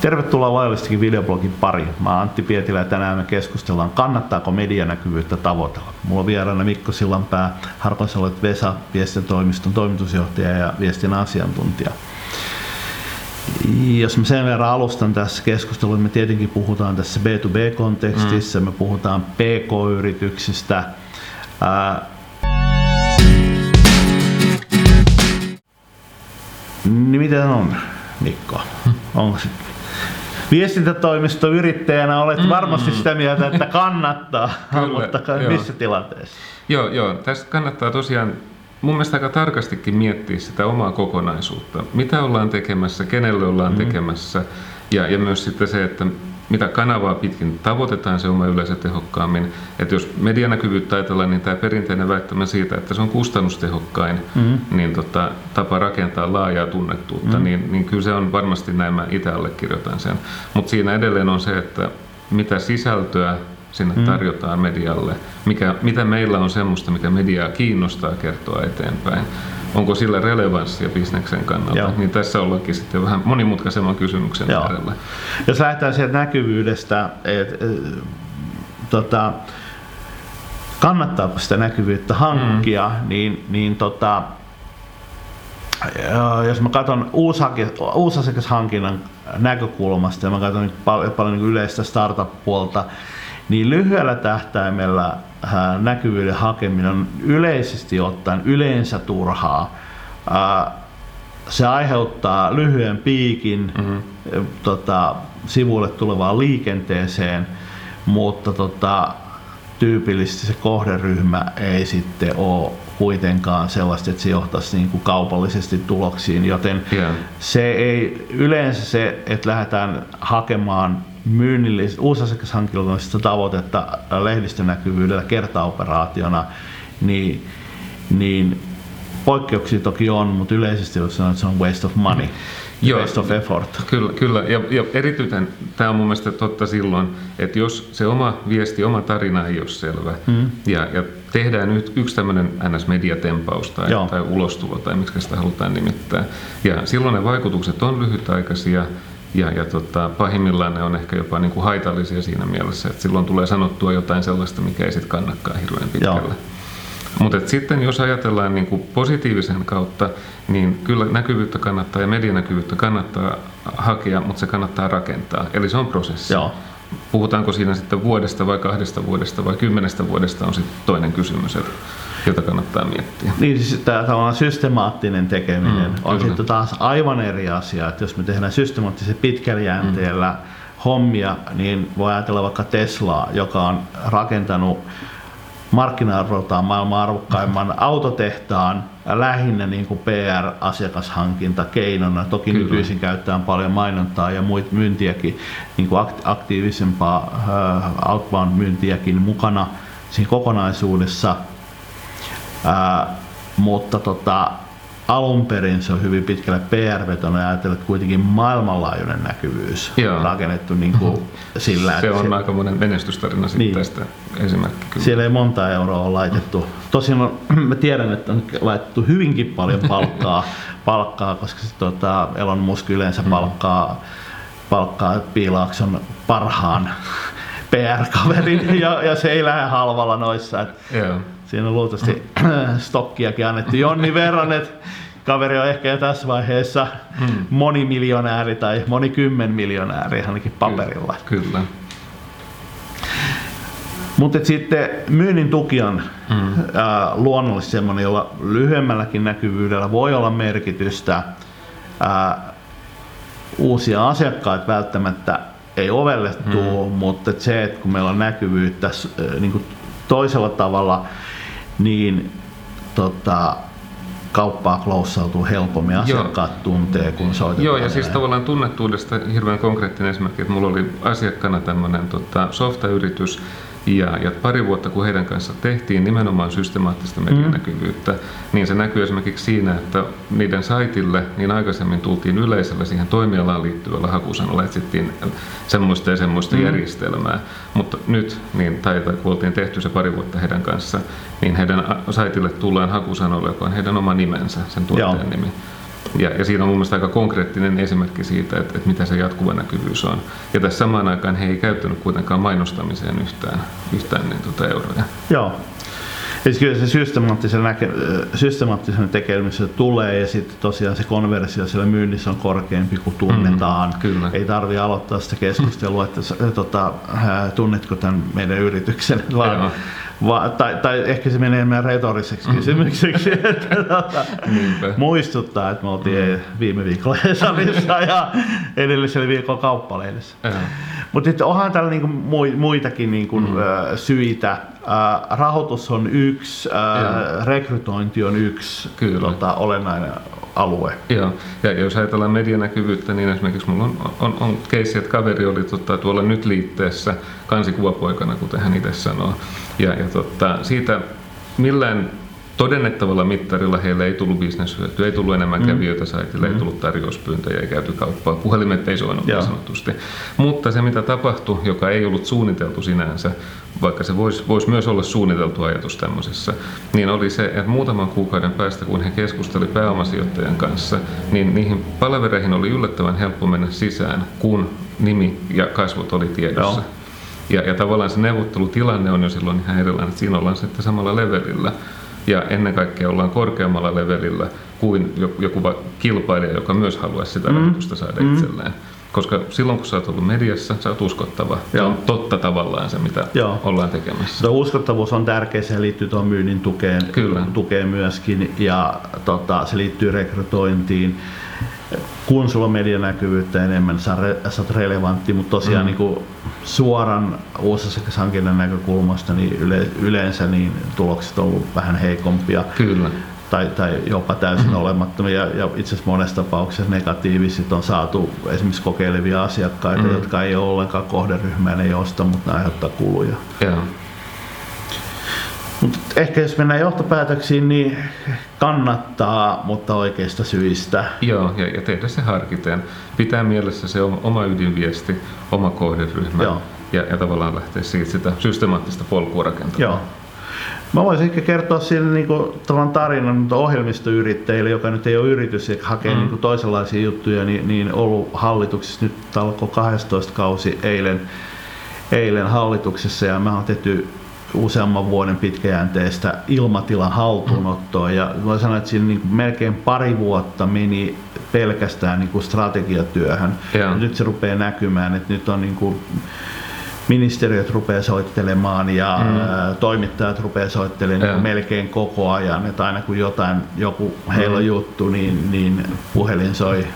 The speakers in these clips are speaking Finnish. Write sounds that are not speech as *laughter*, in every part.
Tervetuloa Loyalistikin videoblogin pari. Mä oon Antti Pietilä ja tänään me keskustellaan, kannattaako medianäkyvyyttä tavoitella. Mulla on vieraana Mikko Sillanpää, Harpasalet Vesa, viestintätoimiston toimitusjohtaja ja viestin asiantuntija. Jos mä sen verran alustan tässä keskustelussa, me tietenkin puhutaan tässä B2B-kontekstissa, mm. me puhutaan PK-yrityksistä. Ää, niin miten on, Mikko? Onko se viestintätoimistoyrittäjänä olet mm. varmasti sitä mieltä, että kannattaa, Kyllä, mutta missä tilanteessa? Joo, joo, tästä kannattaa tosiaan mun mielestä aika tarkastikin miettiä sitä omaa kokonaisuutta. Mitä ollaan tekemässä, kenelle ollaan mm. tekemässä ja, ja myös sitten se, että mitä kanavaa pitkin tavoitetaan se oma yleisö tehokkaammin. Että jos medianäkyvyyttä ajatellaan, niin tämä perinteinen väittämä siitä, että se on kustannustehokkain mm-hmm. niin tota, tapa rakentaa laajaa tunnettuutta, mm-hmm. niin, niin kyllä se on varmasti näin, mä itse allekirjoitan sen. Mutta siinä edelleen on se, että mitä sisältöä sinne mm. tarjotaan medialle, mikä, mitä meillä on semmoista, mikä mediaa kiinnostaa kertoa eteenpäin onko sillä relevanssia bisneksen kannalta, Joo. niin tässä ollaankin sitten vähän monimutkaisemman kysymyksen Joo. äärellä. Jos lähdetään sieltä näkyvyydestä, että et, tota, kannattaako sitä näkyvyyttä hankkia, mm. niin, niin tota, jos mä katson uusasiakashankinnan näkökulmasta ja mä katson paljon, paljon niin yleistä startup-puolta, niin lyhyellä tähtäimellä näkyvyyden hakeminen on yleisesti ottaen yleensä turhaa. Se aiheuttaa lyhyen piikin mm-hmm. tota, sivuille tulevaan liikenteeseen, mutta tota, tyypillisesti se kohderyhmä ei sitten ole kuitenkaan sellaista, että se johtaisi niin kuin kaupallisesti tuloksiin, joten yeah. se ei yleensä se, että lähdetään hakemaan myynnillisistä, uusasiakashankinnoista tavoitetta lehdistönäkyvyydellä kertaoperaationa, niin, niin poikkeuksia toki on, mutta yleisesti jos sanon, että se on waste of money. Joo, waste of effort. Kyllä, kyllä. Ja, ja erityisen tämä on mun mielestä totta silloin, että jos se oma viesti, oma tarina ei ole selvä, mm. ja, ja tehdään nyt yksi tämmöinen NS-mediatempaus tai, tai ulostulo tai miksi sitä halutaan nimittää, ja silloin ne vaikutukset on lyhytaikaisia, ja, ja tota, pahimmillaan ne on ehkä jopa niin kuin haitallisia siinä mielessä, että silloin tulee sanottua jotain sellaista, mikä ei sitten kannakaan hirveän pitkälle. Mutta sitten jos ajatellaan niin kuin positiivisen kautta, niin kyllä näkyvyyttä kannattaa ja medianäkyvyyttä kannattaa hakea, mutta se kannattaa rakentaa. Eli se on prosessi. Joo. Puhutaanko siinä sitten vuodesta vai kahdesta vuodesta vai kymmenestä vuodesta on sitten toinen kysymys. Että jota kannattaa miettiä. Niin siis tämä tavallaan systemaattinen tekeminen mm, on sitten taas aivan eri asia, että jos me tehdään systemaattisen pitkällä jänteellä mm. hommia, niin voi ajatella vaikka Teslaa, joka on rakentanut markkina-arvoltaan maailman arvokkaimman autotehtaan lähinnä niin kuin PR-asiakashankinta keinona. Toki Kyllä. nykyisin käytetään paljon mainontaa ja muita myyntiäkin, niin kuin aktiivisempaa outbound-myyntiäkin mukana siinä kokonaisuudessa – Ää, mutta tota, alun perin se on hyvin pitkälle PR-vetona ja ajatellut, että kuitenkin maailmanlaajuinen näkyvyys Joo. rakennettu niin kuin *laughs* sillä. Se on aika monen menestystarina niin. tästä esimerkki. Kyllä. Siellä ei monta euroa ole laitettu. Tosin on, *clears throat* mä tiedän, että on laitettu hyvinkin paljon palkkaa, *laughs* palkkaa koska se, tota, Elon Musk yleensä palkkaa, palkkaa Piilaakson parhaan PR-kaverin *laughs* ja, ja se ei lähde halvalla noissa. Että, Joo Siinä on luultavasti *clears throat* stokkiakin annettu jonni verran, että kaveri on ehkä jo tässä vaiheessa hmm. monimiljonääri tai monikymmenmiljonääri ainakin paperilla. Kyllä. Kyllä. Mutta sitten myynnin tuki on hmm. ää, luonnollisesti sellainen, jolla lyhyemmälläkin näkyvyydellä voi olla merkitystä. Ää, uusia asiakkaita välttämättä ei ovelle tuu, hmm. mutta se, että kun meillä on näkyvyyttä niin kuin toisella tavalla, niin tota, kauppaa kloussautuu helpommin, asiakkaat Joo. tuntee, kun soitetaan. Joo, ja siis tavallaan tunnettuudesta hirveän konkreettinen esimerkki, että mulla oli asiakkaana tämmöinen tota, softayritys, ja, ja pari vuotta kun heidän kanssa tehtiin nimenomaan systemaattista medianäkyvyyttä, mm. niin se näkyy esimerkiksi siinä, että niiden saitille niin aikaisemmin tultiin yleisöllä siihen toimialaan liittyvällä hakusanalla, etsittiin semmoista ja semmoista mm. järjestelmää. Mutta nyt, niin, tai, tai kun oltiin tehty se pari vuotta heidän kanssa, niin heidän saitille tullaan hakusanoilla, joka on heidän oma nimensä, sen tuottajan Joo. nimi. Ja, ja siinä on mun mielestä aika konkreettinen esimerkki siitä, että, että mitä se jatkuva näkyvyys on. Ja tässä samaan aikaan he ei käyttänyt kuitenkaan mainostamiseen yhtään, yhtään niin tuota euroja. Joo. Eli kyllä se systemaattisen, näke, systemaattisen tekemisen tulee ja sitten tosiaan se konversio siellä myynnissä on korkeampi kuin tunnetaan. Mm, kyllä. Ei tarvi aloittaa sitä keskustelua, että tota, tunnetko tämän meidän yrityksen, vaan, Va, tai, tai ehkä se menee enemmän retoriseksi mm. kysymykseksi, *laughs* että tuota, muistuttaa, että me oltiin mm. viime viikolla *laughs* Hesarissa ja edellisellä viikolla kauppalehdessä. Mutta onhan täällä niinku muitakin niinku, mm. syitä. Rahoitus on yksi, rekrytointi on yksi tota, olennainen alue. Joo, ja jos ajatellaan medianäkyvyyttä, niin esimerkiksi mulla on, on, on keissi, että kaveri oli tota, tuolla nyt liitteessä kansikuvapoikana, kuten hän itse sanoo. Ja, ja tota, siitä millään todennettavalla mittarilla heille ei tullut bisneshyötyä, ei tullut enemmän mm. kävijöitä saitille, mm. ei tullut tarjouspyyntöjä, ei käyty kauppaa, puhelimet ei soinut niin sanotusti. Mutta se mitä tapahtui, joka ei ollut suunniteltu sinänsä, vaikka se voisi vois myös olla suunniteltu ajatus tämmöisessä, niin oli se, että muutaman kuukauden päästä, kun he keskusteli pääomasijoittajan kanssa, niin niihin palavereihin oli yllättävän helppo mennä sisään, kun nimi ja kasvot oli tiedossa. Joo. Ja, ja tavallaan se neuvottelutilanne on jo silloin ihan erilainen, että siinä ollaan sitten samalla levelillä ja ennen kaikkea ollaan korkeammalla levelillä kuin joku kilpailija, joka myös haluaisi sitä mm. rahoitusta saada mm. itselleen. Koska silloin kun sä oot ollut mediassa, sä oot uskottava. Se on totta tavallaan se, mitä Joo. ollaan tekemässä. Tuo uskottavuus on tärkeä, se liittyy tuon myynnin tukeen, Kyllä. tukeen myöskin ja tota, se liittyy rekrytointiin kun sulla on medianäkyvyyttä enemmän, sä, oot relevantti, mutta tosiaan mm. niin kuin suoran uusasiakashankinnan näkökulmasta niin yle, yleensä niin tulokset on ollut vähän heikompia. Kyllä. Tai, tai jopa täysin mm-hmm. olemattomia ja itse asiassa monessa tapauksessa negatiiviset on saatu esimerkiksi kokeilevia asiakkaita, mm. jotka ei ole ollenkaan kohderyhmään, ei osta, mutta ne aiheuttaa kuluja. Joo. Mutta ehkä jos mennään johtopäätöksiin, niin kannattaa, mutta oikeista syistä. Joo, ja, ja tehdä se harkiten. Pitää mielessä se oma ydinviesti, oma kohderyhmä Joo. Ja, ja tavallaan lähteä siitä sitä systemaattista polkua rakentamaan. Joo. Mä voisin ehkä kertoa sille niin kuin, tarinan ohjelmistoyrittäjille, joka nyt ei ole yritys ja hakee mm. niin kuin, toisenlaisia juttuja, niin, niin ollut hallituksessa nyt alkoi 12 kausi eilen, eilen hallituksessa ja me on tehty useamman vuoden pitkäjänteistä ilmatilan haltuunottoa ja voi sanoa, että siinä niin melkein pari vuotta meni pelkästään niin kuin strategiatyöhön. Ja. Nyt se rupeaa näkymään, että nyt on niin kuin ministeriöt rupeaa soittelemaan ja mm. toimittajat rupeaa soittelemaan niin melkein koko ajan, että aina kun jotain, joku heillä on mm. juttu, niin, niin puhelin soi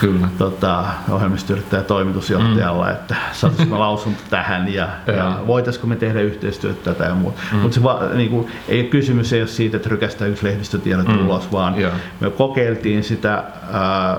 Kyllä. Tota, ohjelmistoyrittäjä toimitusjohtajalla, mm. että saataisiko lausunto tähän ja, *laughs* ja. voitaisiko me tehdä yhteistyötä tätä ja muuta. Mm. Mutta niin ei kysymys ei ole siitä, että rykästään yksi lehdistötiedot mm. ulos, vaan ja. me kokeiltiin sitä ää,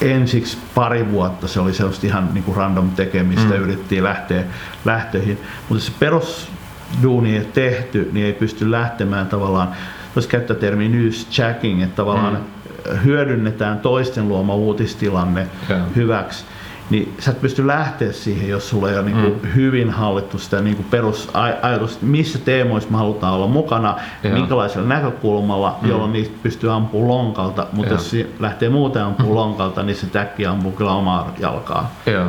ensiksi pari vuotta se oli sellaista ihan niin kuin random tekemistä, mm. yritettiin lähteä lähtöihin, mutta se perusduuni ei tehty, niin ei pysty lähtemään tavallaan, voisi käyttää termiä news checking, että tavallaan mm hyödynnetään toisten luoma uutistilanne yeah. hyväksi, niin sä et pysty lähteä siihen, jos sulla ei ole niin mm. hyvin hallittu sitä niin perusajatusta, missä teemoissa me halutaan olla mukana, yeah. minkälaisella näkökulmalla, mm. jolloin niistä pystyy ampumaan lonkalta, mutta yeah. jos se lähtee muuten ampumaan mm. lonkalta, niin se täkki ampuu kyllä omaa jalkaa. Yeah.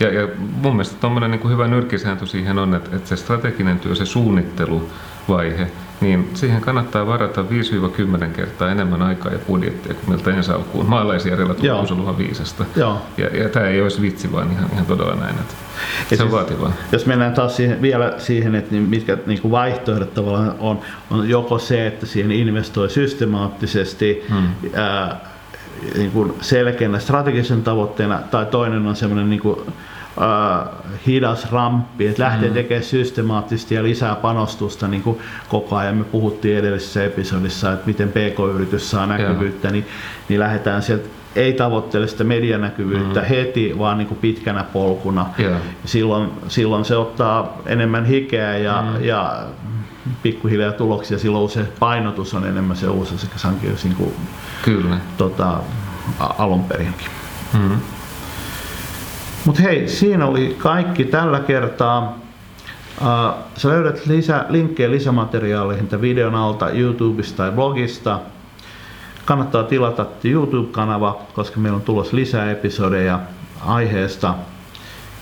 Ja, ja mun mielestä tuommoinen niin hyvä nyrkkisääntö siihen on, että, että se strateginen työ, se suunnitteluvaihe, niin siihen kannattaa varata 5-10 kertaa enemmän aikaa ja budjettia kuin miltä ensi alkuun. Maalaisjärjellä tuntuu se viisasta. Joo. Ja, ja tämä ei olisi vitsi, vaan ihan, ihan todella näin. Että se on siis, vaativaa. Jos mennään taas siihen, vielä siihen, että niin mitkä niin kuin vaihtoehdot tavallaan on, on joko se, että siihen investoi systemaattisesti, hmm. ää, niin kuin selkeänä strategisen tavoitteena, tai toinen on semmoinen niin kuin, äh, hidas ramppi, että lähtee mm. tekemään systemaattisesti ja lisää panostusta niin kuin koko ajan. Me puhuttiin edellisessä episodissa, että miten PK-yritys saa näkyvyyttä, niin, niin lähdetään sieltä ei tavoittele sitä medianäkyvyyttä mm. heti, vaan niin kuin pitkänä polkuna. Yeah. Silloin, silloin se ottaa enemmän hikeä ja, mm. ja pikkuhiljaa tuloksia. Silloin se painotus on enemmän se uusi sekä sankeus niin kuin, Kyllä. Tota, alun perinkin. Mm. Mutta hei, siinä oli kaikki tällä kertaa. Uh, sä löydät lisä, linkkejä lisämateriaaleihin tämän videon alta YouTubesta tai blogista. Kannattaa tilata YouTube-kanava, koska meillä on tulossa lisää episodeja aiheesta.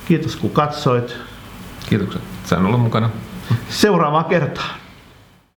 Kiitos kun katsoit. Kiitokset. Sain olla mukana. Seuraavaan kertaan.